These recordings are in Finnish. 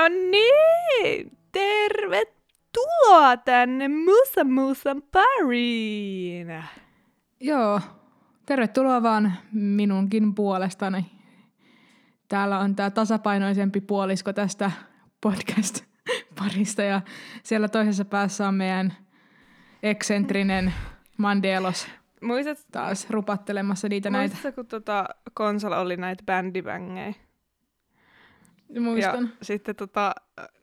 No niin, tervetuloa tänne Musa Musan pariin. Joo, tervetuloa vaan minunkin puolestani. Täällä on tämä tasapainoisempi puolisko tästä podcast-parista ja siellä toisessa päässä on meidän eksentrinen Mandelos Muistat, taas rupattelemassa niitä näitä. muistatko, kun tota konsola oli näitä bändibängejä? Muistan. Ja sitten tota,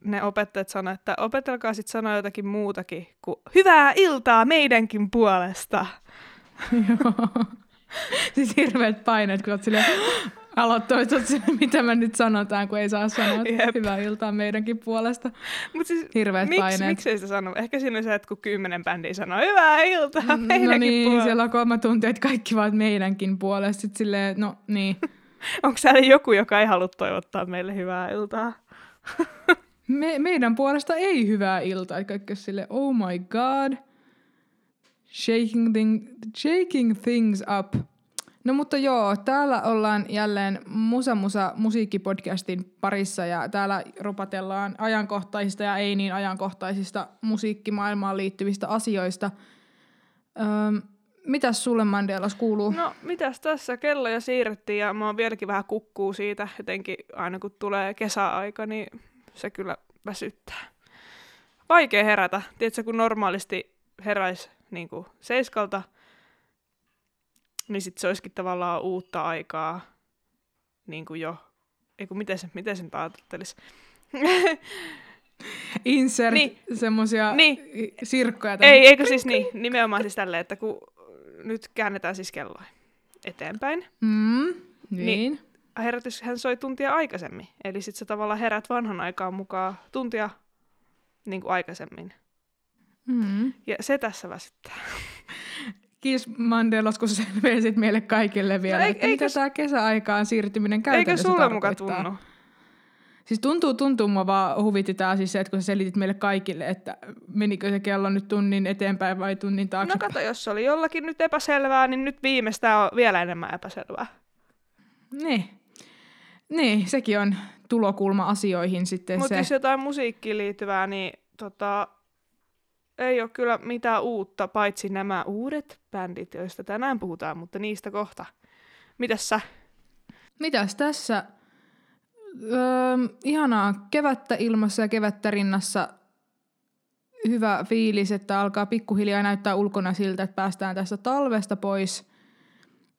ne opettajat sanoivat, että opetelkaa sitten sanoa jotakin muutakin kuin hyvää iltaa meidänkin puolesta. Joo. siis hirveät paineet, kun oot silleen, aloittaa, mitä me nyt sanotaan, kun ei saa sanoa, että Jep. hyvää iltaa meidänkin puolesta. Mut siis, Hirveät miksi, paineet. miksi ei sitä sano? Ehkä siinä on se, että kun kymmenen bändiä sanoo hyvää iltaa meidänkin No niin, puolesta. siellä on kolme tuntia, että kaikki vaan meidänkin puolesta. Sitten silleen, no niin. Onko siellä joku, joka ei halua toivottaa meille hyvää iltaa? Me, meidän puolesta ei hyvää iltaa. Kaikki on silleen, oh my god. Shaking, thing, shaking things up. No mutta joo, täällä ollaan jälleen Musa Musa musiikkipodcastin parissa ja täällä rupatellaan ajankohtaisista ja ei niin ajankohtaisista musiikkimaailmaan liittyvistä asioista. Öm, mitäs sulle Mandelas kuuluu? No, mitäs tässä? Kello jo siirrettiin ja mä oon vieläkin vähän kukkuu siitä. Jotenkin aina kun tulee kesäaika, niin se kyllä väsyttää. Vaikea herätä. Tiedätkö, kun normaalisti heräisi niin kuin seiskalta, niin sit se olisikin tavallaan uutta aikaa niin kuin jo. Ei kun miten se, miten sen ajattelisi? Insert Niin. semmosia Niin. sirkkoja. tänne. Ei, eikö siis niin? Nimenomaan siis tälleen, että kun nyt käännetään siis kelloa eteenpäin, Mm, Niin. niin. herätyshän soi tuntia aikaisemmin. Eli sit sä tavallaan herät vanhan aikaan mukaan tuntia niin kuin aikaisemmin. Mm. Ja se tässä väsyttää. Kiitos Mandelos, kun selvensit meille kaikille vielä, No ei- että eikö mitä tämä kesäaikaan siirtyminen Eikö käytännössä sulle muka tarkoittaa. tunnu? Siis tuntuu, tuntuu, mua vaan huvitti tää siis se, että kun sä selitit meille kaikille, että menikö se kello nyt tunnin eteenpäin vai tunnin No taaksepäin. kato, jos se oli jollakin nyt epäselvää, niin nyt viimeistään on vielä enemmän epäselvää. Niin. Niin, sekin on tulokulma asioihin sitten Mutta se. jos jotain musiikkiin liittyvää, niin tota, ei ole kyllä mitään uutta, paitsi nämä uudet bändit, joista tänään puhutaan, mutta niistä kohta. Mitäs sä? Mitäs tässä? Öö, ihanaa kevättä ilmassa ja kevättä rinnassa. Hyvä fiilis, että alkaa pikkuhiljaa näyttää ulkona siltä, että päästään tästä talvesta pois.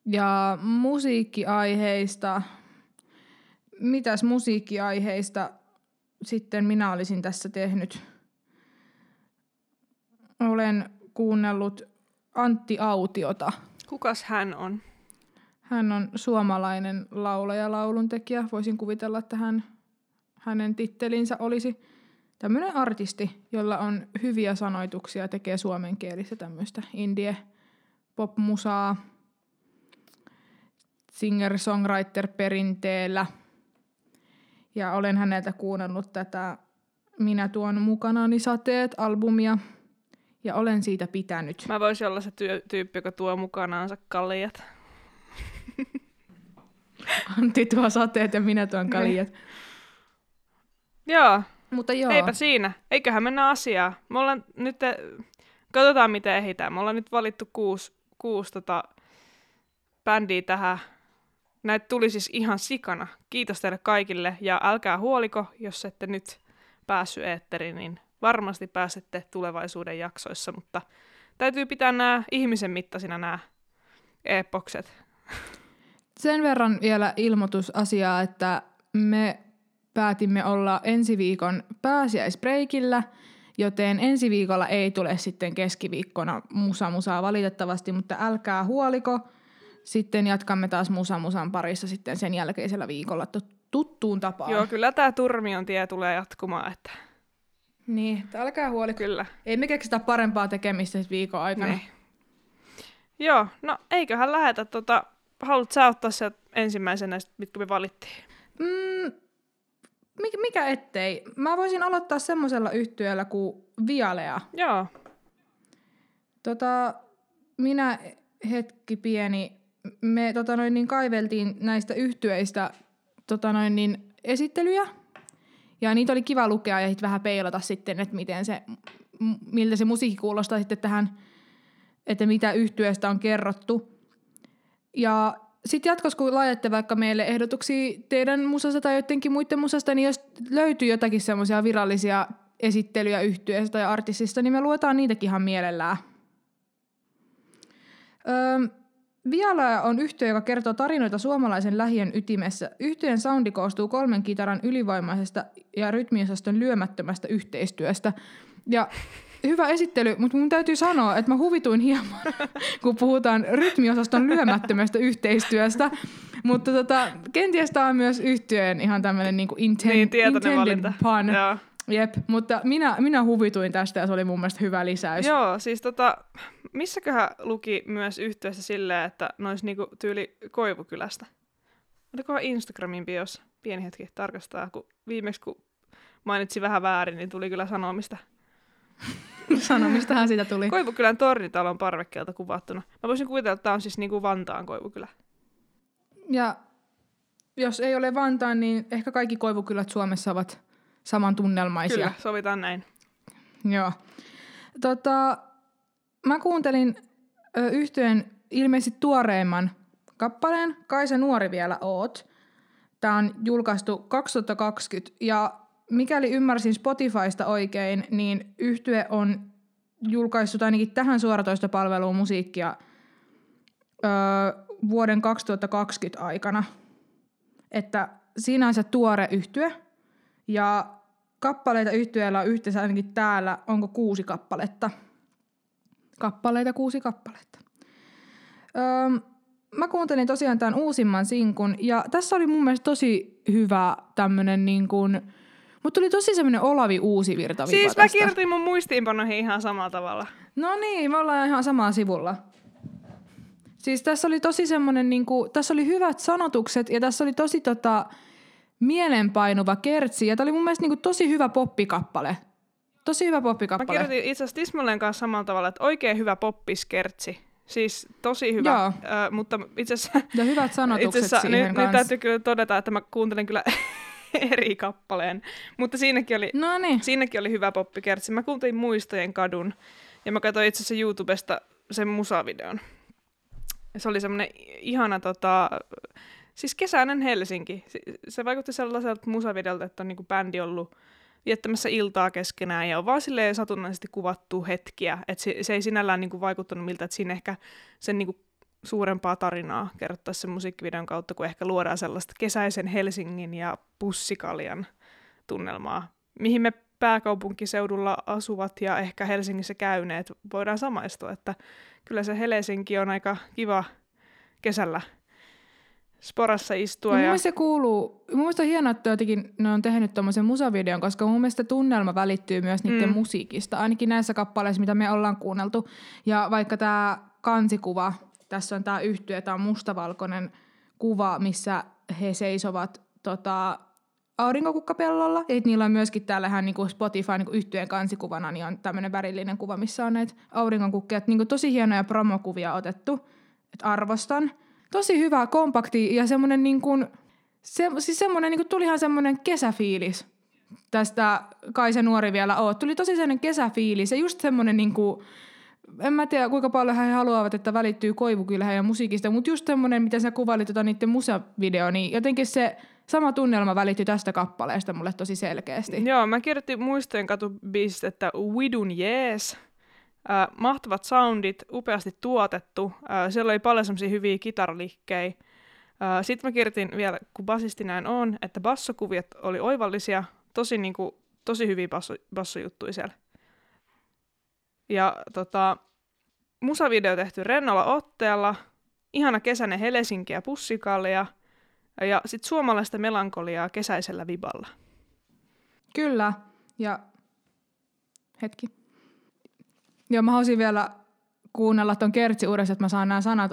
Ja musiikkiaiheista. Mitäs musiikkiaiheista sitten minä olisin tässä tehnyt? Olen kuunnellut Antti Autiota. Kukas hän on? Hän on suomalainen laulaja, lauluntekijä. Voisin kuvitella, että hän, hänen tittelinsä olisi tämmöinen artisti, jolla on hyviä sanoituksia tekee suomenkielistä tämmöistä indie pop-musaa singer-songwriter-perinteellä. Ja olen häneltä kuunnellut tätä Minä tuon mukanani sateet-albumia ja olen siitä pitänyt. Mä voisin olla se tyyppi, joka tuo mukanaansa kaljat. Antti tuo sateet ja minä tuon kaljat. Joo, Mutta joo. Eipä siinä. Eiköhän mennä asiaan. Me ollaan nyt, katsotaan miten ehditään. Me ollaan nyt valittu kuusi, kuusi tota, bändiä tähän. Näitä tuli siis ihan sikana. Kiitos teille kaikille ja älkää huoliko, jos ette nyt päässyt eetteriin, niin varmasti pääsette tulevaisuuden jaksoissa, mutta täytyy pitää nämä ihmisen mittaisina nämä epokset. Sen verran vielä ilmoitusasiaa, että me päätimme olla ensi viikon pääsiäisbreikillä, joten ensi viikolla ei tule sitten keskiviikkona Musa Musaa valitettavasti, mutta älkää huoliko. Sitten jatkamme taas Musa Musan parissa sitten sen jälkeisellä viikolla tuttuun tapaan. Joo, kyllä tämä Turmion tie tulee jatkumaan, että Niin, että älkää huoliko. kyllä. Ei me keksitä parempaa tekemistä viikon aikana. Niin. Joo, no eiköhän lähetä tota, haluat sä ottaa se ensimmäisenä, mitkä me valittiin? Mm, mi- mikä ettei? Mä voisin aloittaa semmoisella yhtyöllä kuin Vialea. Joo, Tota, minä hetki pieni, me tota noin, niin kaiveltiin näistä yhtyeistä tota noin, niin esittelyjä. Ja niitä oli kiva lukea ja sitten vähän peilata sitten, että miten se, miltä se musiikki kuulostaa sitten tähän, että mitä yhtyeestä on kerrottu. Ja sitten jatkossa, kun laitatte vaikka meille ehdotuksia teidän musasta tai joidenkin muiden musasta, niin jos löytyy jotakin semmoisia virallisia esittelyjä yhtyeestä tai artistista, niin me luetaan niitäkin ihan mielellään. Öö, Viala on yhtiö, joka kertoo tarinoita suomalaisen lähien ytimessä. Yhtiön soundi koostuu kolmen kitaran ylivoimaisesta ja rytmiosaston lyömättömästä yhteistyöstä. Ja hyvä esittely, mutta mun täytyy sanoa, että mä huvituin hieman, kun puhutaan rytmiosaston lyömättömästä yhteistyöstä. Mutta tota, kenties tämä on myös yhtiön ihan tämmöinen niinku inten- Niin, intended valinta. pun. Joo. Jep, mutta minä, minä huvituin tästä ja se oli mun mielestä hyvä lisäys. Joo, siis tota, missäköhän luki myös yhteydessä silleen, että ne olisi niinku tyyli Koivukylästä? Olikohan Instagramin bios? Pieni hetki tarkastaa, kun viimeksi kun mainitsin vähän väärin, niin tuli kyllä sanomista. Sanomistahan siitä tuli. Koivukylän tornitalon parvekkeelta kuvattuna. Mä voisin kuvitella, että tämä on siis niinku Vantaan Koivukylä. Ja jos ei ole Vantaan, niin ehkä kaikki koivukylät Suomessa ovat saman tunnelmaisia. Kyllä, sovitaan näin. Joo. Tota, mä kuuntelin ö, yhtyeen ilmeisesti tuoreimman kappaleen, Kaisa nuori vielä oot. Tämä on julkaistu 2020 ja mikäli ymmärsin Spotifysta oikein, niin yhtye on julkaissut ainakin tähän suoratoistopalveluun musiikkia ö, vuoden 2020 aikana. Että se tuore yhtye ja kappaleita yhtyeellä on yhteensä ainakin täällä, onko kuusi kappaletta. Kappaleita, kuusi kappaletta. Öö, mä kuuntelin tosiaan tämän uusimman sinkun, ja tässä oli mun mielestä tosi hyvä tämmönen niin kuin, mutta tuli tosi semmoinen Olavi Uusivirta Siis mä tästä. kirjoitin mun muistiinpanoihin ihan samalla tavalla. No niin, me ollaan ihan samalla sivulla. Siis tässä oli tosi semmoinen, niinku, tässä oli hyvät sanotukset ja tässä oli tosi tota, mielenpainuva kertsi. Ja tämä oli mun mielestä niinku, tosi hyvä poppikappale. Tosi hyvä Mä poppikappale. kirjoitin itse asiassa Tismalleen kanssa samalla tavalla, että oikein hyvä poppiskertsi. Siis tosi hyvä, Joo. Ö, mutta itse asiassa, Ja hyvät itse sanotukset asiassa siihen nyt, nyt täytyy kyllä todeta, että mä kuuntelin kyllä eri kappaleen. Mutta siinäkin oli, No niin. siinäkin oli hyvä poppikertsi. Mä kuuntelin Muistojen kadun ja mä katsoin itse asiassa YouTubesta sen musavideon. Se oli semmoinen ihana, tota, siis kesäinen Helsinki. Si- Se vaikutti sellaiselta musavideolta, että on niinku bändi ollut viettämässä iltaa keskenään ja on vaan silleen satunnaisesti kuvattu hetkiä. Et se, se ei sinällään niinku vaikuttanut miltä, että siinä ehkä sen niinku suurempaa tarinaa kerrottaisiin sen musiikkivideon kautta, kun ehkä luodaan sellaista kesäisen Helsingin ja pussikaljan tunnelmaa, mihin me pääkaupunkiseudulla asuvat ja ehkä Helsingissä käyneet voidaan samaistua, että kyllä se Helsinki on aika kiva kesällä sporassa istua. Mun ja... mielestä se kuuluu, mun mielestä on hienoa, että jotenkin ne on tehnyt tuommoisen musavideon, koska mun mielestä tunnelma välittyy myös niiden mm. musiikista, ainakin näissä kappaleissa, mitä me ollaan kuunneltu. Ja vaikka tämä kansikuva, tässä on tämä yhtye, tämä on mustavalkoinen kuva, missä he seisovat tota, aurinkokukkapellolla. Ja niillä on myöskin täällä niinku Spotify niinku yhtyeen kansikuvana, niin on tämmöinen värillinen kuva, missä on näitä aurinkokukkia. Niinku tosi hienoja promokuvia otettu, että arvostan. Tosi hyvä, kompakti ja semmoinen niin kuin, se, siis semmoinen, niin kuin tulihan semmoinen kesäfiilis tästä Kai se nuori vielä oot. Tuli tosi semmoinen kesäfiilis ja just semmoinen niin kuin, en mä tiedä kuinka paljon he haluavat, että välittyy koivukylhän ja musiikista, mutta just semmoinen, mitä sä kuvailit tota niiden musavideo, niin jotenkin se sama tunnelma välittyi tästä kappaleesta mulle tosi selkeästi. Joo, mä kirjoitin muistojen katubiisistä, että Widun jees. Äh, mahtavat soundit, upeasti tuotettu. Äh, siellä oli paljon semmoisia hyviä kitaraliikkejä. Äh, Sitten mä kirjoitin vielä, kun basisti näin on, että bassokuviot oli oivallisia. Tosi, niinku, tosi hyviä basso, bassojuttuja siellä. Ja tota, musavideo tehty rennolla otteella. Ihana kesäinen Helsinki ja. Ja sitten suomalaista melankoliaa kesäisellä viballa. Kyllä, ja hetki. Joo, mä haluaisin vielä kuunnella ton kertsi uudestaan, että mä saan nämä sanat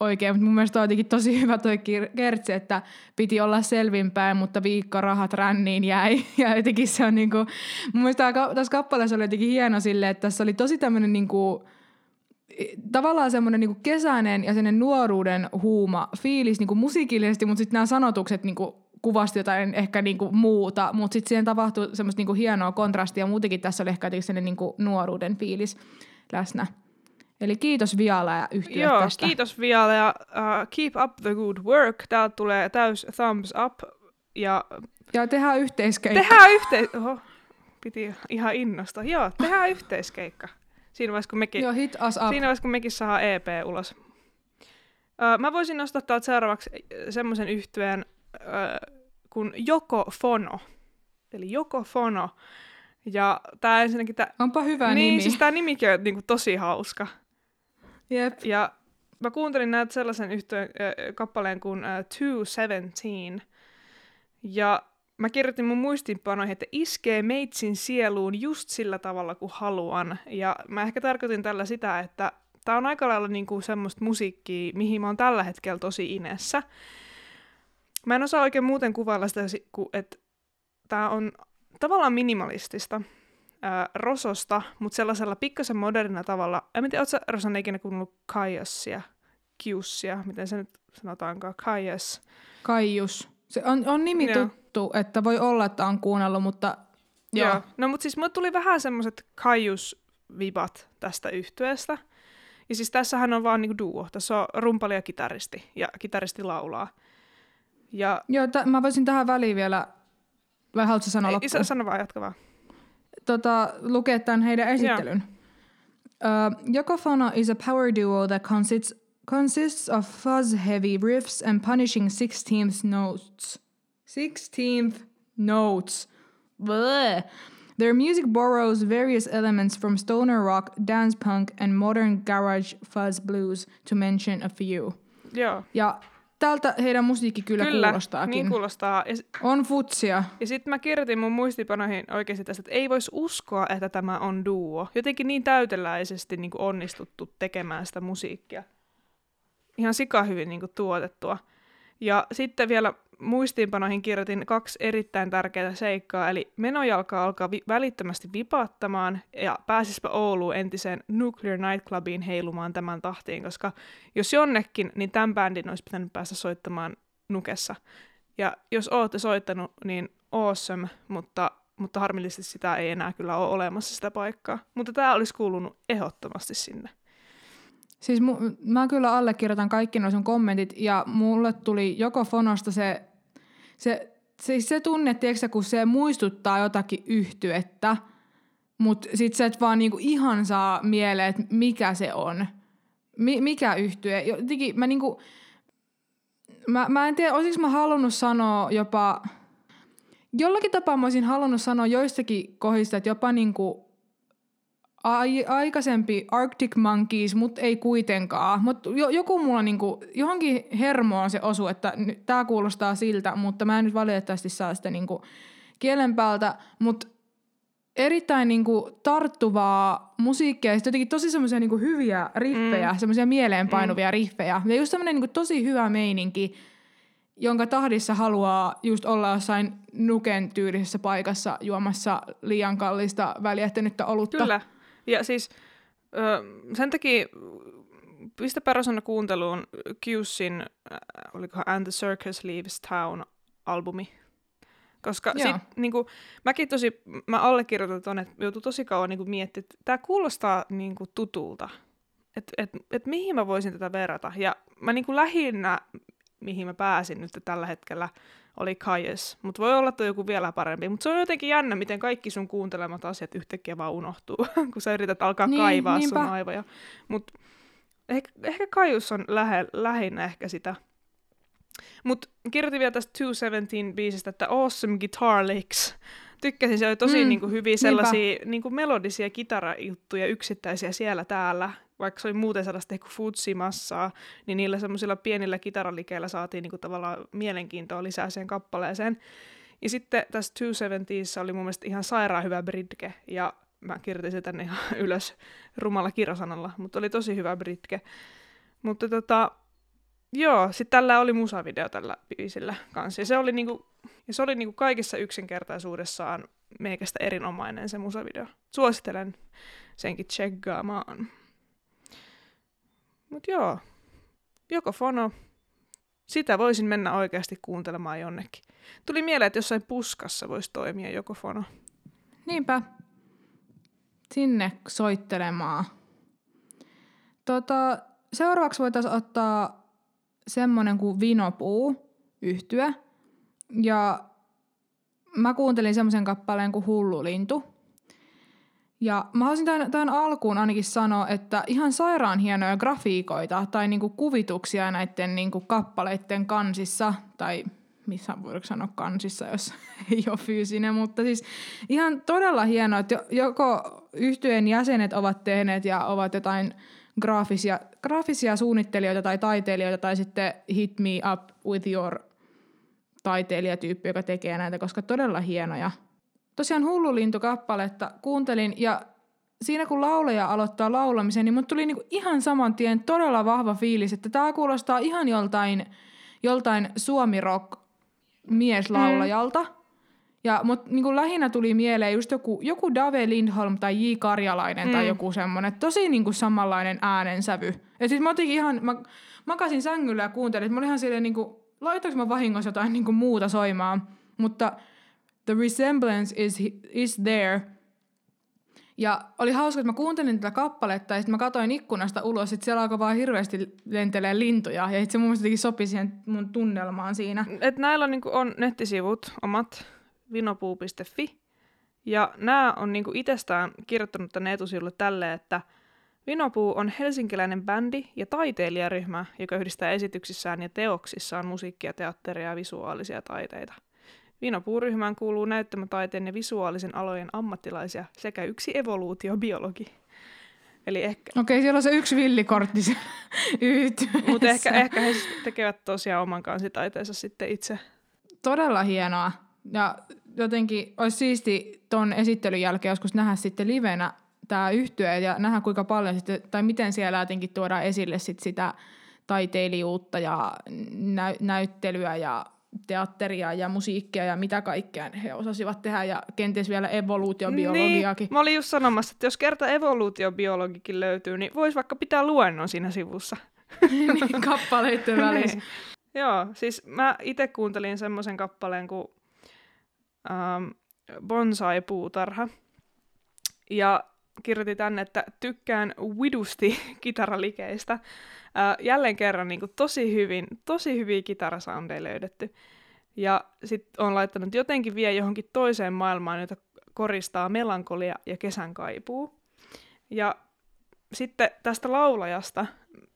oikein, mutta mun mielestä on jotenkin tosi hyvä toi kertsi, että piti olla selvinpäin, mutta viikko rahat ränniin jäi. Ja jotenkin se on niinku, mun mielestä tässä kappaleessa oli jotenkin hieno silleen, että tässä oli tosi tämmöinen niinku, tavallaan semmoinen niinku kesäinen ja semmoinen nuoruuden huuma fiilis niinku musiikillisesti, mutta sitten nämä sanotukset niinku kuvasti jotain ehkä niinku muuta, mutta sitten siihen tapahtui semmoista niinku hienoa kontrastia. Muutenkin tässä oli ehkä jotenkin sellainen niinku nuoruuden fiilis läsnä. Eli kiitos Viala ja yhtiö Joo, tästä. kiitos Viala ja uh, keep up the good work. Täältä tulee täys thumbs up ja Ja tehdään yhteiskeikka. tehdään yhteis... Oho, piti ihan innosta. Joo, tehdään yhteiskeikka. Siinä vaiheessa, kun mekin, Joo, hit us up. siinä vaiheessa, kun mekin saa EP ulos. Uh, mä voisin nostaa täältä seuraavaksi semmoisen yhtyeen uh, kuin Joko Fono. Eli Joko Fono. Ja tää ensinnäkin... Tää, Onpa hyvä niin, nimi. siis tää nimikin on niinku tosi hauska. Jep. Ja mä kuuntelin näitä sellaisen yhtyeen äh, kappaleen kuin äh, 217. Ja mä kirjoitin mun muistinpanoihin, että iskee meitsin sieluun just sillä tavalla kuin haluan. Ja mä ehkä tarkoitin tällä sitä, että tää on aika lailla niinku semmoista musiikkia, mihin mä oon tällä hetkellä tosi inessä. Mä en osaa oikein muuten kuvailla sitä, että tää on tavallaan minimalistista ää, Rososta, mutta sellaisella pikkasen modernilla tavalla. En tiedä, ootko Rosanne ikinä kuunnellut Kaiassia, Kiussia, miten se nyt sanotaankaan, Kaias. Kaijus. Se on, on nimi Joo. tuttu, että voi olla, että on kuunnellut, mutta joo. Joo. No mutta siis mulle tuli vähän semmoiset Kaius-vibat tästä yhtyeestä. Ja siis tässähän on vaan niinku duo. Tässä on rumpali ja kitaristi, ja kitaristi laulaa. Ja Joo, t- mä voisin tähän väliin vielä, vai haluatko sanoa ei, loppuun? sa- sano vaan, jatka vaan. Tota, lukea tämän heidän esittelyn. Uh, Yokofono is a power duo that consists, consists of fuzz-heavy riffs and punishing 16th notes. 16th notes. Bleh. Their music borrows various elements from stoner rock, dance punk, and modern garage fuzz blues, to mention a few. Joo. Ja tältä heidän musiikki kyllä, Kyllä, kuulostaakin. niin kuulostaa. Ja, On futsia. ja sitten mä kirjoitin mun muistipanoihin oikeasti tästä, että ei voisi uskoa, että tämä on duo. Jotenkin niin täyteläisesti niin kuin onnistuttu tekemään sitä musiikkia. Ihan sika hyvin niin kuin tuotettua. Ja sitten vielä muistiinpanoihin kirjoitin kaksi erittäin tärkeää seikkaa, eli menojalka alkaa vi- välittömästi vipattamaan ja pääsispä Ouluun entiseen Nuclear Nightclubiin heilumaan tämän tahtiin, koska jos jonnekin, niin tämän bändin olisi pitänyt päästä soittamaan Nukessa. Ja jos olette soittanut, niin awesome, mutta, mutta harmillisesti sitä ei enää kyllä ole olemassa sitä paikkaa. Mutta tämä olisi kuulunut ehdottomasti sinne. Siis mu- mä kyllä allekirjoitan kaikki nuo sun kommentit ja mulle tuli joko Fonosta se, se, se, se tunne, tiedätkö, kun se muistuttaa jotakin yhtyettä, mutta sit sä et vaan niinku ihan saa mieleen, että mikä se on. Mi- mikä yhtye. Jotenkin mä niinku, mä, mä en tiedä, olisinko mä halunnut sanoa jopa, jollakin tapaa mä olisin halunnut sanoa joistakin kohdista, että jopa niinku ai, aikaisempi Arctic Monkeys, mutta ei kuitenkaan. Mut jo, joku mulla niinku, johonkin hermoon se osu, että tämä kuulostaa siltä, mutta mä en nyt valitettavasti saa sitä niinku kielen päältä, mutta erittäin niinku tarttuvaa musiikkia ja jotenkin tosi semmoisia niinku hyviä riffejä, mm. semmoisia mieleenpainuvia mm. riffejä. Ja just semmoinen niinku tosi hyvä meininki, jonka tahdissa haluaa just olla jossain nuken tyylisessä paikassa juomassa liian kallista väljähtänyttä olutta. Kyllä. Ja siis ö, sen takia pistä Persona kuunteluun Qsin, äh, olikohan And the Circus Leaves Town-albumi. Koska Joo. sit, niinku, mäkin tosi, mä allekirjoitan ton, että joutuu tosi kauan niinku miettimään, että tämä kuulostaa niinku tutulta. Että et, et mihin mä voisin tätä verrata. Ja mä niinku lähinnä, mihin mä pääsin nyt tällä hetkellä, oli Kajes. Mutta voi olla, että joku vielä parempi. Mutta se on jotenkin jännä, miten kaikki sun kuuntelemat asiat yhtäkkiä vaan unohtuu, kun sä yrität alkaa Niin, kaivaa niinpä. sun aivoja. Mutta ehkä, ehkä Kaius on lähe, lähinnä ehkä sitä. Mutta kirjoitin vielä tästä 217 biisistä, että awesome guitar licks. Tykkäsin, se oli tosi Mm, mm, niinku, hyviä sellaisia niinku, melodisia kitarajuttuja yksittäisiä siellä täällä. Vaikka se oli muuten sellaista ehkä futsimassaa, niin niillä semmoisilla pienillä kitaralikeillä saatiin niinku, tavallaan mielenkiintoa lisää siihen kappaleeseen. Ja sitten tässä 270 oli mun mielestä ihan sairaan hyvä bridge, ja mä kirjoitin sen tänne ihan ylös rumalla kirjasanalla, mutta oli tosi hyvä bridge. Mutta tota, joo, sitten tällä oli musavideo tällä biisillä kanssa, ja se oli niinku, ja se oli niinku kaikessa yksinkertaisuudessaan meikästä erinomainen se musavideo. Suosittelen senkin tsekkaamaan. Mut joo, joko fono, sitä voisin mennä oikeasti kuuntelemaan jonnekin. Tuli mieleen, että jossain puskassa voisi toimia joku fono. Niinpä. Sinne soittelemaan. Tota, seuraavaksi voitaisiin ottaa semmonen kuin Vinopuu yhtyä. Ja mä kuuntelin semmoisen kappaleen kuin Hullu lintu. Ja mä haluaisin tämän, tämän alkuun ainakin sanoa, että ihan sairaan hienoja grafiikoita tai niinku kuvituksia näiden niinku kappaleiden kansissa, tai missä voiko sanoa kansissa, jos ei ole fyysinen, mutta siis ihan todella hienoa, että joko yhtyeen jäsenet ovat tehneet ja ovat jotain graafisia, graafisia suunnittelijoita tai taiteilijoita tai sitten hit me up with your taiteilijatyyppi, joka tekee näitä, koska todella hienoja. Tosiaan Hullulintu-kappaletta kuuntelin ja siinä kun laulaja aloittaa laulamisen, niin mut tuli niinku ihan saman tien todella vahva fiilis, että tämä kuulostaa ihan joltain, joltain suomirock mieslaulajalta. Mm. Ja mut niinku lähinnä tuli mieleen just joku, joku Dave Lindholm tai J. Karjalainen mm. tai joku semmonen, tosi niinku samanlainen äänensävy. Ja sit mä otinkin ihan, mä makasin sängyllä ja kuuntelin, että mä olin ihan silleen niinku, laitoinko mä vahingossa jotain niinku muuta soimaan, mutta the resemblance is, is there. Ja oli hauska, että mä kuuntelin tätä kappaletta ja sitten mä katsoin ikkunasta ulos, että siellä alkoi vaan hirveästi lentelee lintuja. Ja se mun mielestä sopi siihen mun tunnelmaan siinä. Et näillä on, niinku, on nettisivut omat, vinopuu.fi. Ja nämä on niinku itsestään kirjoittanut tänne etusivulle tälle, että Vinopuu on helsinkiläinen bändi ja taiteilijaryhmä, joka yhdistää esityksissään ja teoksissaan musiikkia, teatteria ja visuaalisia taiteita. Vinopuuryhmään kuuluu näyttämötaiteen ja visuaalisen alojen ammattilaisia sekä yksi evoluutiobiologi. Eli ehkä... Okei, siellä on se yksi villikortti Mutta ehkä, ehkä he tekevät tosiaan oman kansitaiteensa sitten itse. Todella hienoa. Ja jotenkin olisi siisti ton esittelyn jälkeen joskus nähdä sitten livenä tämä yhtyö ja nähdä kuinka paljon sitten, tai miten siellä jotenkin tuodaan esille sit sitä taiteilijuutta ja näy- näyttelyä ja teatteria ja musiikkia ja mitä kaikkea he osasivat tehdä ja kenties vielä evoluutiobiologiakin. Niin, mä olin just sanomassa, että jos kerta evoluutiobiologikin löytyy, niin voisi vaikka pitää luennon siinä sivussa. niin, kappaleiden niin. välissä. Joo, siis mä itse kuuntelin semmoisen kappaleen kuin ähm, Bonsai-puutarha. Ja kirjoitin tänne, että tykkään widusti kitaralikeistä. Äh, jälleen kerran niin kuin, tosi hyvin, tosi hyviä kitarasoundeja löydetty. Ja sitten on laittanut jotenkin vie johonkin toiseen maailmaan, jota koristaa melankolia ja kesän kaipuu. Ja sitten tästä laulajasta,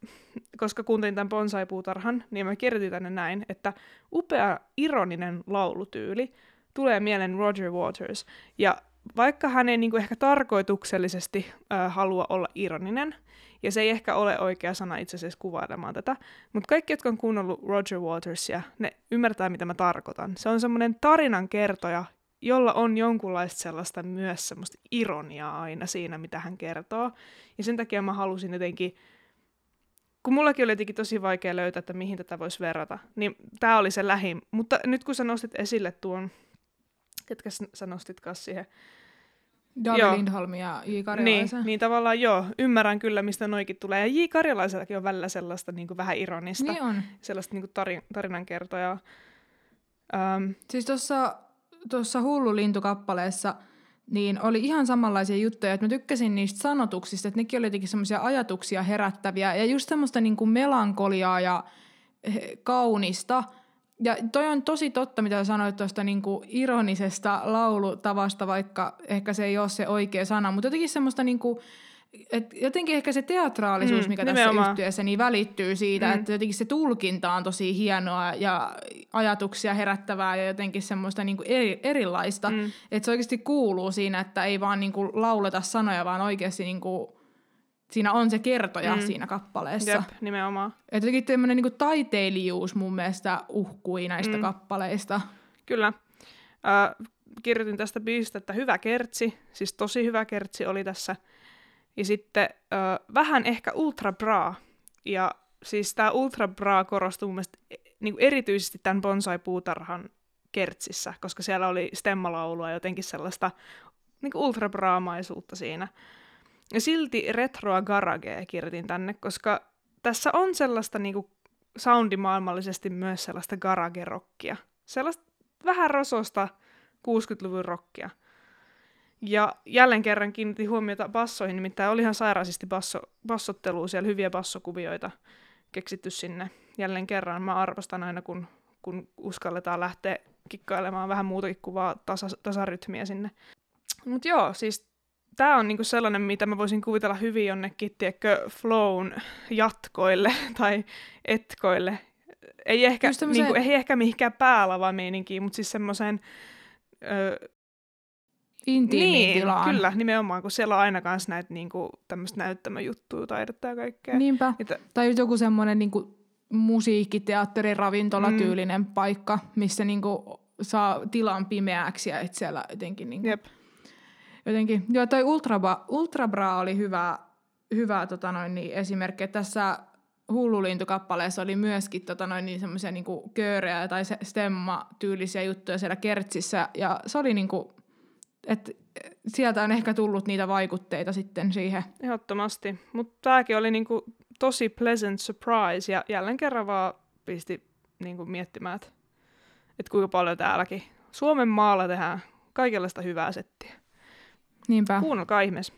koska kuuntelin tämän bonsai-puutarhan, niin mä kirjoitin tänne näin, että upea ironinen laulutyyli tulee mieleen Roger Waters. Ja vaikka hän ei niinku ehkä tarkoituksellisesti äh, halua olla ironinen, ja se ei ehkä ole oikea sana itse asiassa kuvailemaan tätä, mutta kaikki, jotka on kuunnellut Roger Watersia, ne ymmärtää, mitä mä tarkoitan. Se on semmoinen tarinan kertoja, jolla on jonkunlaista sellaista myös semmoista ironiaa aina siinä, mitä hän kertoo. Ja sen takia mä halusin jotenkin, kun mullakin oli jotenkin tosi vaikea löytää, että mihin tätä voisi verrata, niin tämä oli se lähin. Mutta nyt kun sä nostit esille tuon ketkä sä nostitkaan siihen? David Lindholm ja J. Karjalaisen. Niin, niin tavallaan joo, ymmärrän kyllä, mistä noikin tulee. Ja J. Karjalaisellakin on välillä sellaista niin kuin vähän ironista. Niin on. Sellaista niin kuin tarin, tarinankertojaa. Um, siis tuossa tuossa Hullu lintukappaleessa niin oli ihan samanlaisia juttuja, että mä tykkäsin niistä sanotuksista, että nekin oli jotenkin semmoisia ajatuksia herättäviä ja just semmoista niin kuin melankoliaa ja kaunista – ja toi on tosi totta, mitä sanoit tuosta niinku ironisesta laulutavasta, vaikka ehkä se ei ole se oikea sana, mutta jotenkin semmoista niinku, et jotenkin ehkä se teatraalisuus, mm, mikä nimenomaan. tässä yhtiössä, niin välittyy siitä, mm. että jotenkin se tulkinta on tosi hienoa ja ajatuksia herättävää ja jotenkin semmoista niinku eri, erilaista. Mm. Että se oikeasti kuuluu siinä, että ei vaan niinku lauleta sanoja, vaan oikeasti niinku siinä on se kertoja mm. siinä kappaleessa. Jep, nimenomaan. Että jotenkin tämmöinen niin taiteilijuus mun mielestä uhkui näistä mm. kappaleista. Kyllä. Äh, kirjoitin tästä biisistä, että hyvä kertsi, siis tosi hyvä kertsi oli tässä. Ja sitten äh, vähän ehkä ultra bra. Ja siis tämä ultra bra korostui mun mielestä e, niin erityisesti tämän bonsai-puutarhan kertsissä, koska siellä oli stemmalaulua jotenkin sellaista niin ultra braamaisuutta siinä. Ja silti retroa garagea kirjoitin tänne, koska tässä on sellaista niinku soundimaailmallisesti myös sellaista garage-rockia. Sellaista vähän rososta 60-luvun rockia. Ja jälleen kerran kiinnitin huomiota bassoihin, nimittäin oli ihan sairaasti basso, bassottelua, siellä hyviä bassokuvioita keksitty sinne. Jälleen kerran mä arvostan aina, kun, kun uskalletaan lähteä kikkailemaan vähän muutakin kuvaa tasa, tasarytmiä sinne. Mutta joo, siis tämä on niinku sellainen, mitä mä voisin kuvitella hyvin jonnekin, tiedätkö, flown jatkoille tai etkoille. Ei ehkä, tämmöiseen... niinku, ei ehkä mihinkään päälava meininkiin, mutta siis semmoiseen Intiimiin niin, tilaan. kyllä, nimenomaan, kun siellä on aina kans näitä niinku, tämmöistä näyttämöjuttuja, taidetta ja kaikkea. Niinpä. Että, Tai joku semmoinen niinku musiikkiteatteri, ravintolatyylinen mm. paikka, missä niinku saa tilan pimeäksi ja et siellä jotenkin... Niinku, jep. Jotenkin. Joo, toi Ultrabra, Ultrabra oli hyvä, hyvä tota noin, niin esimerkki. Tässä Hullulintu-kappaleessa oli myöskin tota noin, niin semmoisia niinku köörejä tai stemma-tyylisiä juttuja siellä kertsissä. Ja se oli niinku, että sieltä on ehkä tullut niitä vaikutteita sitten siihen. Ehdottomasti. Mutta tämäkin oli niinku tosi pleasant surprise ja jälleen kerran vaan pisti niinku miettimään, että et kuinka paljon täälläkin Suomen maalla tehdään kaikenlaista hyvää settiä. Niinpä. Kuunnelkaa ihmeessä.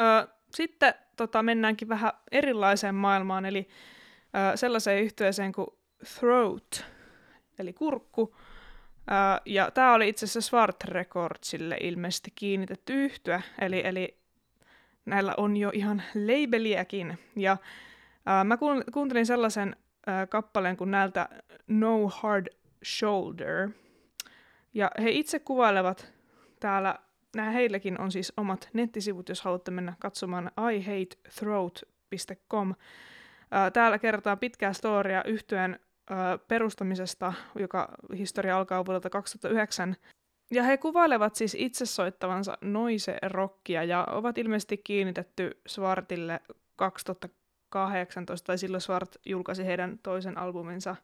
Ö, sitten tota, mennäänkin vähän erilaiseen maailmaan, eli ö, sellaiseen yhteiseen kuin Throat, eli kurkku. Ö, ja tämä oli itse asiassa Svart Recordsille ilmeisesti kiinnitetty yhtyä, eli, eli näillä on jo ihan labeliäkin. Ja ö, mä kuuntelin sellaisen ö, kappaleen kuin näiltä No Hard Shoulder. Ja he itse kuvailevat täällä nämä heilläkin on siis omat nettisivut, jos haluatte mennä katsomaan ihatethroat.com. Täällä kerrotaan pitkää storia yhtyeen perustamisesta, joka historia alkaa vuodelta 2009. Ja he kuvailevat siis itse soittavansa noise-rockia ja ovat ilmeisesti kiinnitetty Svartille 2018, tai silloin Svart julkaisi heidän toisen albuminsa uh,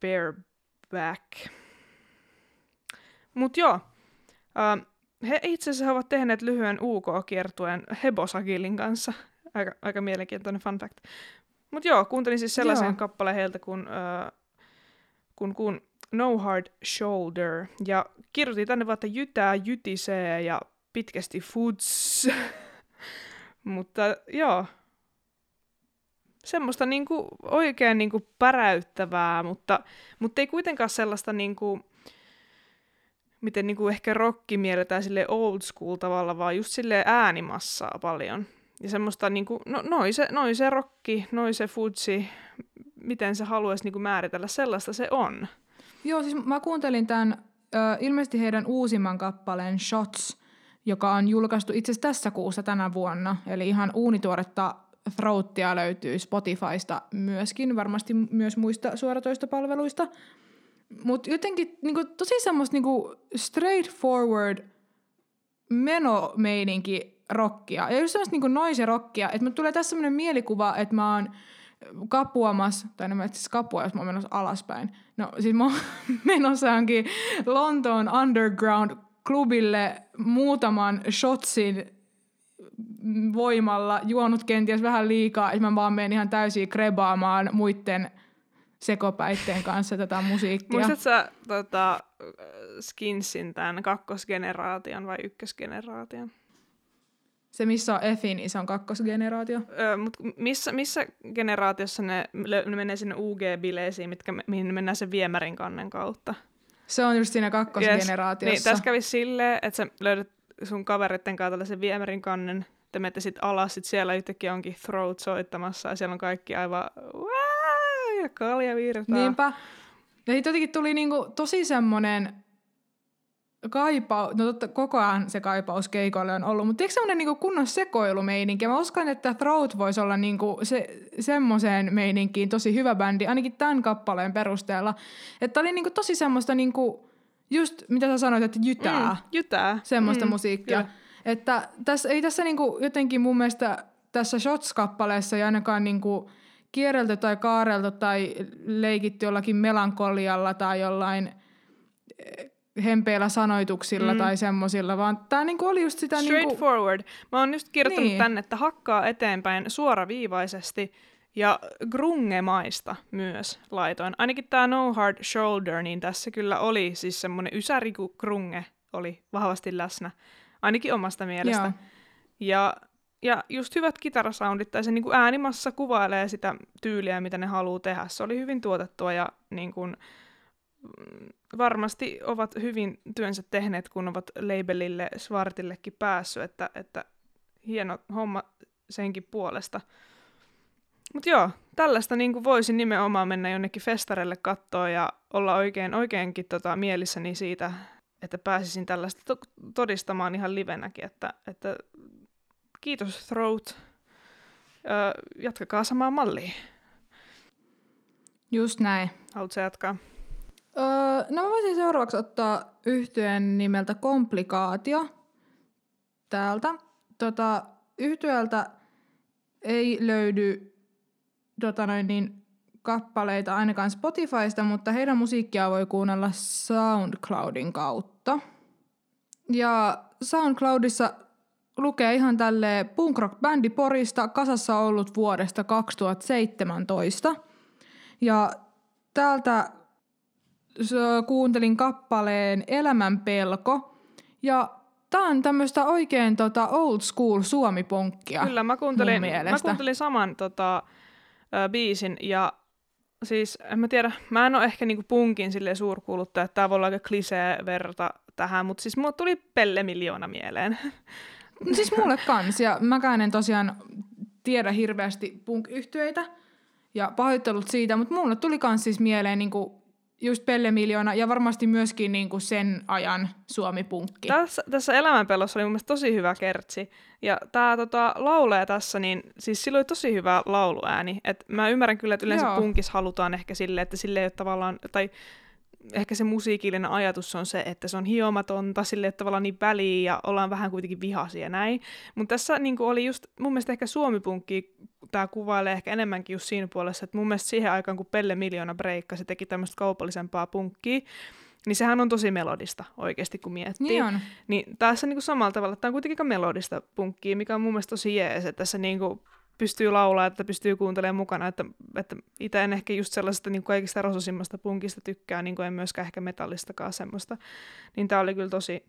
Bareback. Mutta joo, Uh, he itse asiassa ovat tehneet lyhyen UK-kiertueen Hebosagilin kanssa. Aika, aika mielenkiintoinen fun fact. Mutta joo, kuuntelin siis sellaisen joo. kappaleen heiltä kuin uh, kun, kun No Hard Shoulder. Ja kirjoitin tänne vaan, että jytää, jytisee ja pitkästi foods. Mutta joo, semmoista niinku oikein niinku päräyttävää, mutta, mutta ei kuitenkaan sellaista niinku, miten niinku ehkä rokki mielletään sille old school tavalla, vaan just sille äänimassaa paljon. Ja semmoista niinku, no, noise, noise rokki, noise futsi, miten se haluaisi niinku määritellä, sellaista se on. Joo, siis mä kuuntelin tämän ö, ilmeisesti heidän uusimman kappaleen Shots, joka on julkaistu itse asiassa tässä kuussa tänä vuonna. Eli ihan uunituoretta Throatia löytyy Spotifysta myöskin, varmasti myös muista suoratoistopalveluista. Mutta jotenkin niinku, tosi semmoista niinku straightforward menomeininki rockia. Ja just semmoista niinku noise rockia. Että tulee tässä semmoinen mielikuva, että mä oon kapuamassa, tai en mä siis kapua, jos mä oon menossa alaspäin. No siis mä oon menossa johonkin Lontoon Underground klubille muutaman shotsin voimalla, juonut kenties vähän liikaa, että mä vaan menen ihan täysin krebaamaan muiden sekopäitteen kanssa tätä musiikkia. Muistatko sä tota, Skinsin tämän kakkosgeneraation vai ykkösgeneraation? Se, missä on Efin, niin se on kakkosgeneraatio. Öö, mut missä, missä generaatiossa ne, ne menee sinne UG-bileisiin, mitkä, mihin mennään sen viemärin kannen kautta? Se on just siinä kakkosgeneraatiossa. Yes. Niin, tässä kävi silleen, että sä löydät sun kaveritten kanssa tällaisen viemärin kannen, te menette sitten alas, sit siellä yhtäkkiä onkin throat soittamassa ja siellä on kaikki aivan ja kalja virtaa. Niinpä. Ja jotenkin tuli niinku tosi semmoinen kaipaus, no totta, koko ajan se kaipaus keikoille on ollut, mutta eikö semmoinen niinku kunnon sekoilumeininki? Mä uskon, että Throat voisi olla niinku se, semmoiseen meininkiin tosi hyvä bändi, ainakin tämän kappaleen perusteella. Että oli niinku tosi semmoista niinku, just mitä sä sanoit, että jytää. Mm, jytää. Semmoista mm, musiikkia. Kyllä. Että tässä, ei tässä niinku jotenkin mun mielestä tässä Shots-kappaleessa ei ainakaan niinku, kierrelty tai kaareltu tai leikitty jollakin melankolialla tai jollain eh, hempeillä sanoituksilla mm. tai semmosilla, vaan tämä niinku oli just sitä... Straightforward. Niinku... Mä oon just kirjoittanut niin. tänne, että hakkaa eteenpäin suoraviivaisesti Ja grungemaista myös laitoin. Ainakin tämä No Hard Shoulder, niin tässä kyllä oli siis semmoinen ysäri grunge oli vahvasti läsnä. Ainakin omasta mielestä. Joo. Ja, ja just hyvät kitarasoundit, tai se niin kuin äänimassa kuvailee sitä tyyliä, mitä ne haluaa tehdä. Se oli hyvin tuotettua ja niin kuin, mm, varmasti ovat hyvin työnsä tehneet, kun ovat labelille Svartillekin päässyt, että, että hieno homma senkin puolesta. Mutta joo, tällaista niin kuin voisin nimenomaan mennä jonnekin festarelle kattoon ja olla oikein, oikeinkin tota, mielissäni siitä, että pääsisin tällaista to- todistamaan ihan livenäkin, että, että kiitos Throat, öö, jatkakaa samaa mallia. Just näin. Haluatko jatkaa? Öö, no mä voisin seuraavaksi ottaa yhtyeen nimeltä Komplikaatio täältä. Tota, yhtyöltä ei löydy tota noin niin, kappaleita ainakaan Spotifysta, mutta heidän musiikkia voi kuunnella SoundCloudin kautta. Ja SoundCloudissa lukee ihan tälle punk rock bändi Porista, kasassa ollut vuodesta 2017. Ja täältä kuuntelin kappaleen Elämän pelko. Ja tää on tämmöistä oikein tota old school suomipunkkia. Kyllä, mä kuuntelin, mä kuuntelin saman tota, ö, biisin ja siis en mä tiedä, mä en ole ehkä niinku punkin sille suurkuuluttaja, että tää voi olla aika klisee verta tähän, mutta siis mulle tuli Pelle Miljoona mieleen. Siis mulle kans, ja mäkään en tosiaan tiedä hirveästi punk ja pahoittelut siitä, mutta mulle tuli kans siis mieleen niinku just Pelle Miljoona ja varmasti myöskin niinku sen ajan suomi-punkki. Tässä, tässä elämänpelossa oli mun mielestä tosi hyvä kertsi. Ja tää tota, laulee tässä, niin siis sillä oli tosi hyvä lauluääni. Et mä ymmärrän kyllä, että yleensä Joo. punkis halutaan ehkä silleen, että sille ei ole tavallaan, tai ehkä se musiikillinen ajatus on se, että se on hiomatonta, sille tavallaan niin väliä ja ollaan vähän kuitenkin vihaisia ja näin. Mutta tässä niin oli just, mun mielestä ehkä suomipunkki, tämä kuvailee ehkä enemmänkin just siinä puolessa, että mun mielestä siihen aikaan, kun Pelle Miljoona breikka, se teki tämmöistä kaupallisempaa punkkia, niin sehän on tosi melodista oikeasti, kun miettii. Niin on. Niin tässä niin kuin samalla tavalla, tämä on kuitenkin melodista punkkia, mikä on mun mielestä tosi jees, että tässä niin kuin pystyy laulaa, että pystyy kuuntelemaan mukana, että, että itse en ehkä just sellaisesta niin kuin kaikista rososimmasta punkista tykkää, niin kuin en myöskään ehkä metallistakaan semmoista, niin tämä oli kyllä tosi,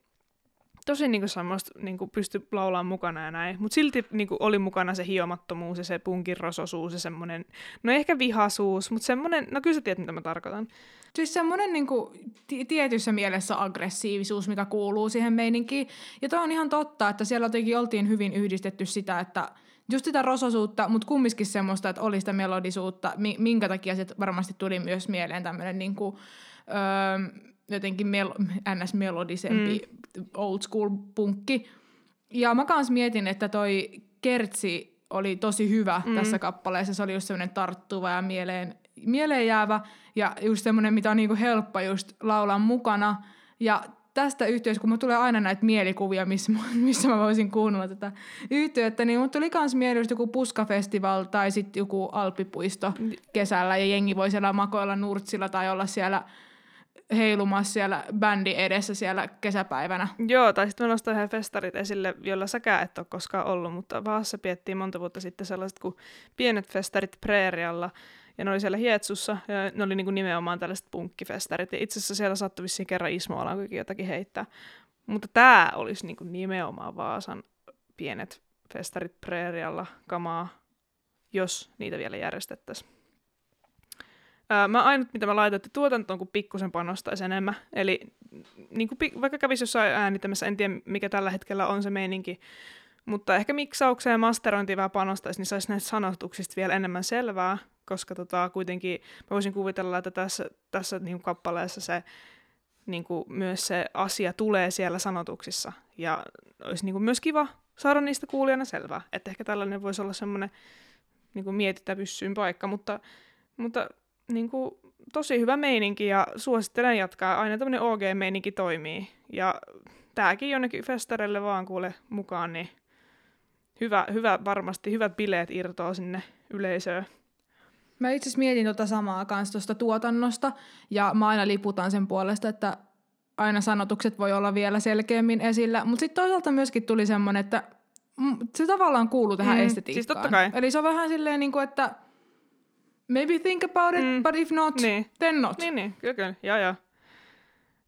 tosi niin kuin semmoista, niin kuin pysty laulamaan mukana ja näin, mutta silti niin kuin oli mukana se hiomattomuus ja se punkin rososuus ja semmoinen, no ehkä vihasuus, mutta semmoinen, no kyllä sä tiedät, mitä mä tarkoitan. Siis semmoinen niinku ti- tietyssä mielessä aggressiivisuus, mikä kuuluu siihen meininkiin. Ja toi on ihan totta, että siellä jotenkin oltiin hyvin yhdistetty sitä, että just sitä rososuutta, mutta kumminkin semmoista, että oli sitä melodisuutta, mi- minkä takia se varmasti tuli myös mieleen tämmöinen niinku, öö, jotenkin mel- ns-melodisempi mm. old school punkki. Ja mä kans mietin, että toi kertsi oli tosi hyvä mm. tässä kappaleessa. Se oli just semmoinen tarttuva ja mieleen, mieleen jäävä ja just semmoinen, mitä on niinku helppo just laulaa mukana. Ja tästä yhteydessä, kun mulla tulee aina näitä mielikuvia, missä, mä- missä mä voisin kuunnella tätä yhteyttä, niin mulla tuli kans mieleen joku puskafestival tai sitten joku alppipuisto kesällä ja jengi voi siellä makoilla nurtsilla tai olla siellä heilumassa siellä bändi edessä siellä kesäpäivänä. Joo, tai sitten mä nostan yhden festarit esille, jolla säkään et ole koskaan ollut, mutta Vaassa piettiin monta vuotta sitten sellaiset kuin pienet festarit Preerialla, ja ne oli siellä Hietsussa, ja ne oli niinku nimenomaan tällaiset punkkifestarit, ja itse asiassa siellä saattoi vissiin kerran Ismo Alankokin jotakin heittää. Mutta tämä olisi niinku nimenomaan Vaasan pienet festarit Preerialla kamaa, jos niitä vielä järjestettäisiin. Mä ainut, mitä mä laitan, että tuotantoon, kun pikkusen panostaisi enemmän. Eli niin kuin, vaikka kävisi jossain äänittämässä, en tiedä mikä tällä hetkellä on se meininki, mutta ehkä miksaukseen ja masterointiin vähän panostaisi, niin saisi näistä sanotuksista vielä enemmän selvää, koska tota, kuitenkin mä voisin kuvitella, että tässä, tässä niin kuin kappaleessa se niin kuin myös se asia tulee siellä sanotuksissa. Ja olisi niin kuin myös kiva saada niistä kuulijana selvää. Että ehkä tällainen voisi olla semmoinen niin kuin mietitä pyssyyn paikka, mutta, mutta niin kuin, tosi hyvä meininki ja suosittelen jatkaa. Aina tämmöinen OG-meininki toimii. Ja tääkin jonnekin festareille vaan kuule mukaan, niin hyvä, hyvä varmasti, hyvät bileet irtoaa sinne yleisöön. Mä itse asiassa mietin tota samaa kanssa tuosta tuotannosta, ja mä aina liputan sen puolesta, että aina sanotukset voi olla vielä selkeämmin esillä, mutta sitten toisaalta myöskin tuli semmoinen, että mm, se tavallaan kuuluu tähän Mm, estetiikkaan. siis totta kai. Eli se on vähän silleen, niin kuin, että maybe think about it, Mm. but if not, Niin. then not. Niin, niin, kyllä, kyllä. Joo, joo.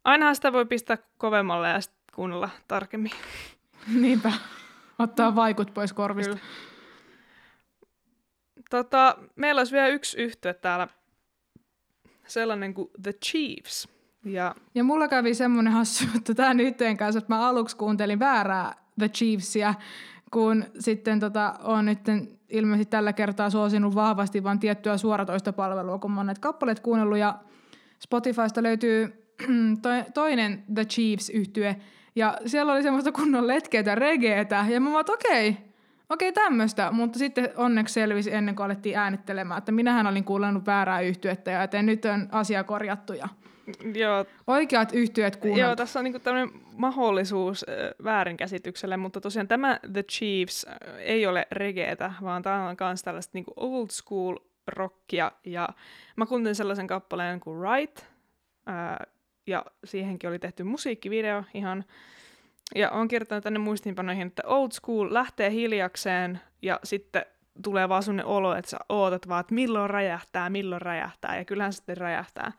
Ainahan sitä voi pistää kovemmalle ja sitten kuunnella tarkemmin. Niinpä. Ottaa vaikut pois korvista. Kyllä. Tota, meillä olisi vielä yksi yhtye täällä, sellainen kuin The Chiefs. Ja Ja mulla kävi semmoinen hassu juttu tämän yhteen kanssa, että mä aluksi kuuntelin väärää The Chiefsia, kun sitten tota, on nyt ilmeisesti tällä kertaa suosinut vahvasti vain tiettyä suoratoistopalvelua, kun mä oon näitä kappaleet kuunnellut ja Spotifysta löytyy toinen The chiefs yhtye ja siellä oli semmoista kunnon letkeitä regeetä ja mä vaan, että okei, okei tämmöistä, mutta sitten onneksi selvisi ennen kuin alettiin äänittelemään, että minähän olin kuunnellut väärää yhtyettä ja että nyt on asia korjattu ja joo, oikeat yhtyöt joo kuunneltu. tässä on niinku tämmöinen mahdollisuus äh, väärinkäsitykselle, mutta tosiaan tämä The Chiefs äh, ei ole regeetä, vaan tämä on myös tällaista niinku old school rockia. Ja mä kuuntelin sellaisen kappaleen kuin Right, äh, ja siihenkin oli tehty musiikkivideo ihan. Ja on kirjoittanut tänne muistiinpanoihin, että old school lähtee hiljakseen ja sitten tulee vaan sellainen olo, että sä ootat vaan, että milloin räjähtää, milloin räjähtää, ja kyllähän sitten räjähtää.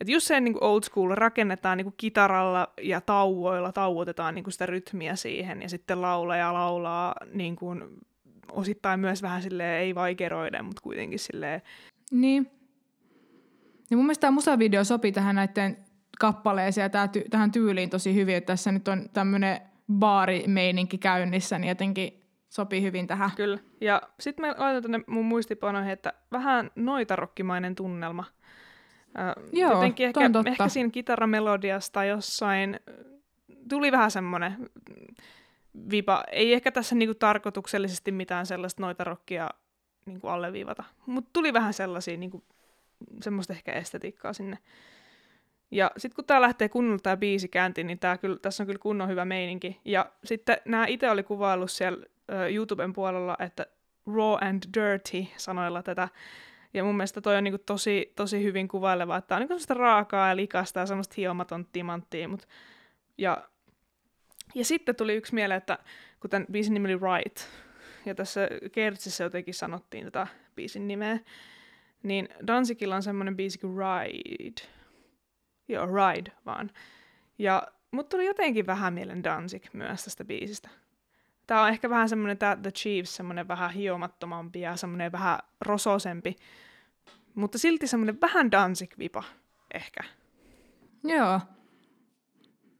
Et just se niin old school rakennetaan niin kitaralla ja tauoilla, tauotetaan niin sitä rytmiä siihen, ja sitten laulaja laulaa niin kuin, osittain myös vähän silleen, ei vaikeroiden, mutta kuitenkin silleen, Niin. Ja mun mielestä tämä musavideo sopii tähän näiden kappaleeseen ja tää ty- tähän tyyliin tosi hyvin, että tässä nyt on tämmöinen baarimeininki käynnissä, niin jotenkin sopii hyvin tähän. kyllä. Ja sitten me laitan tänne mun muistipanoihin, että vähän noitarokkimainen tunnelma. Ö, Joo, jotenkin ehkä, on totta. ehkä siinä kitaramelodiasta jossain tuli vähän semmoinen vipa. Ei ehkä tässä niinku tarkoituksellisesti mitään sellaista noitarokkia niinku alleviivata, mutta tuli vähän sellaisia niinku, semmoista ehkä estetiikkaa sinne. Ja sitten kun tää lähtee kunnolla tää biisi käyntiin, niin tää kyllä, tässä on kyllä kunnon hyvä meininki. Ja sitten nämä itse oli kuvaillut siellä ö, YouTuben puolella, että raw and dirty sanoilla tätä. Ja mun mielestä toi on niinku tosi, tosi hyvin kuvaileva, että tää on niinku raakaa ja likasta ja semmoista hiomaton timanttia. Mut, ja, ja sitten tuli yksi mieleen, että kun tämän biisin nimi oli Right, ja tässä Kertsissä jotenkin sanottiin tätä biisin nimeä, niin Dansikilla on semmoinen biisi kuin Ride. Joo, Ride vaan. Ja mut tuli jotenkin vähän mielen Danzig myös tästä biisistä. Tää on ehkä vähän semmoinen tää The Chiefs, semmoinen vähän hiomattomampi ja semmoinen vähän rososempi. Mutta silti semmoinen vähän Danzig-vipa, ehkä. Joo.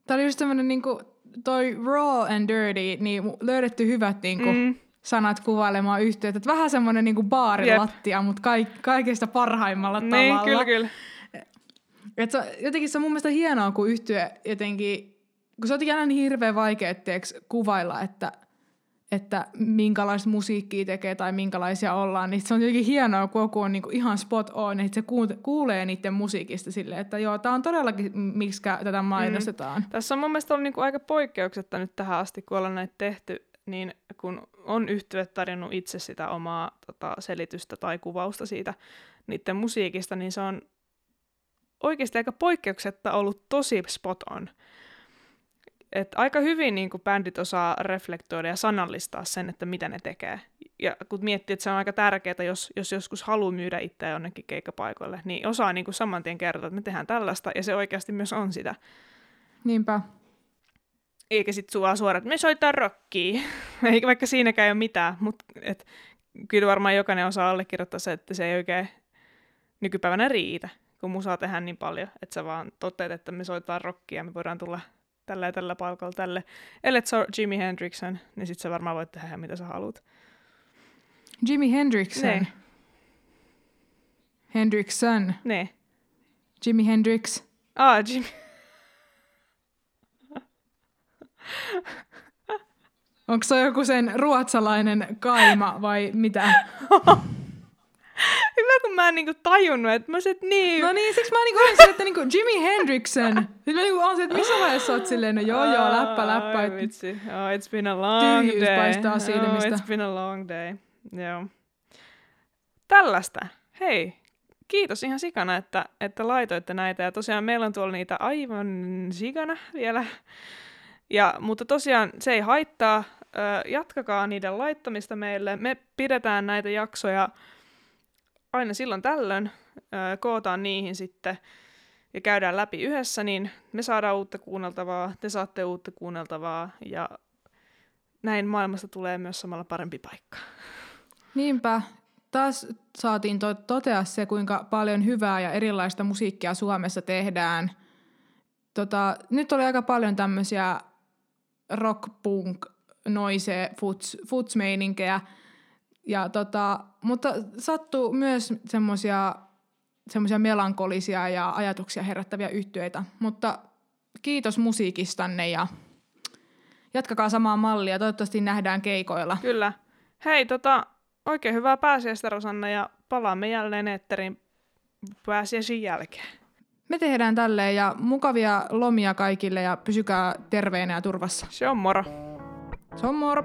Tämä oli just tämmöinen niinku, toi raw and dirty, niin löydetty hyvät niinku, mm. Sanat kuvailemaan yhteyttä. Että vähän semmoinen niinku baarilattia, mutta kaik- kaikista parhaimmalla niin, tavalla. kyllä, kyllä. Et se, jotenkin se on mun mielestä hienoa, kun yhtyö jotenkin, kun se on aina niin hirveän vaikea teeks, kuvailla, että, että minkälaista musiikkia tekee tai minkälaisia ollaan, niin se on jotenkin hienoa, kun joku on niinku ihan spot on, että se kuulee niiden musiikista silleen, että joo, tää on todellakin, miksi tätä mainostetaan. Mm. Tässä on mun mielestä ollut niinku aika poikkeuksetta nyt tähän asti, kun ollaan näitä tehty, niin kun on yhtyöt tarjonnut itse sitä omaa tota, selitystä tai kuvausta siitä niiden musiikista, niin se on oikeasti aika poikkeuksetta ollut tosi spot on. Et aika hyvin niin kuin bändit osaa reflektoida ja sanallistaa sen, että mitä ne tekee. Ja kun miettii, että se on aika tärkeää, jos, jos joskus haluaa myydä itseä jonnekin keikkapaikoille, niin osaa niin kuin saman tien kertoa, että me tehdään tällaista, ja se oikeasti myös on sitä. Niinpä. Eikä sit sua suoraan, että me soitetaan rockia, eikä vaikka siinäkään ei ole mitään, mutta et, kyllä varmaan jokainen osaa allekirjoittaa se, että se ei oikein nykypäivänä riitä, kun musaa tehdään niin paljon, että sä vaan toteat, että me soitetaan rockia, me voidaan tulla tällä ja tällä palkalla tälle. Ellet sä Jimi Hendrixon, niin sit sä varmaan voit tehdä ihan mitä sä haluat. Jimi Hendrixson. Niin. Hendrixson. Ne. Jimi Hendrix. Ah, Jimi. Onko se joku sen ruotsalainen kaima vai mitä? Hyvä, kun mä en niinku tajunnut, että mä että niin. No niin, siksi mä niinku olin sille, että niinku Jimi Hendrixon. Sitten mä niinku olen se, että missä vaiheessa oot silleen, no joo joo, läppä läppä. Ai vitsi. Oh, it's been a long Tyhjyys day. paistaa silmistä. Oh, it's been a long day. Joo. Tällaista. Hei, kiitos ihan sikana, että, että laitoitte näitä. Ja tosiaan meillä on tuolla niitä aivan sikana vielä. Ja, mutta tosiaan se ei haittaa. Ö, jatkakaa niiden laittamista meille. Me pidetään näitä jaksoja aina silloin tällöin kootaan niihin sitten ja käydään läpi yhdessä, niin me saadaan uutta kuunneltavaa, te saatte uutta kuunneltavaa ja näin maailmasta tulee myös samalla parempi paikka. Niinpä. Taas saatiin to- totea se, kuinka paljon hyvää ja erilaista musiikkia Suomessa tehdään. Tota, nyt oli aika paljon tämmöisiä rock, punk, noise, futs, futsmeininkejä. Ja tota, mutta sattuu myös semmoisia semmoisia melankolisia ja ajatuksia herättäviä yhtyeitä. Mutta kiitos musiikistanne ja jatkakaa samaa mallia. Toivottavasti nähdään keikoilla. Kyllä. Hei, tota, oikein hyvää pääsiäistä Rosanna ja palaamme jälleen eetterin pääsiäisen jälkeen. Me tehdään tälleen ja mukavia lomia kaikille ja pysykää terveenä ja turvassa. Se on moro. Se on moro!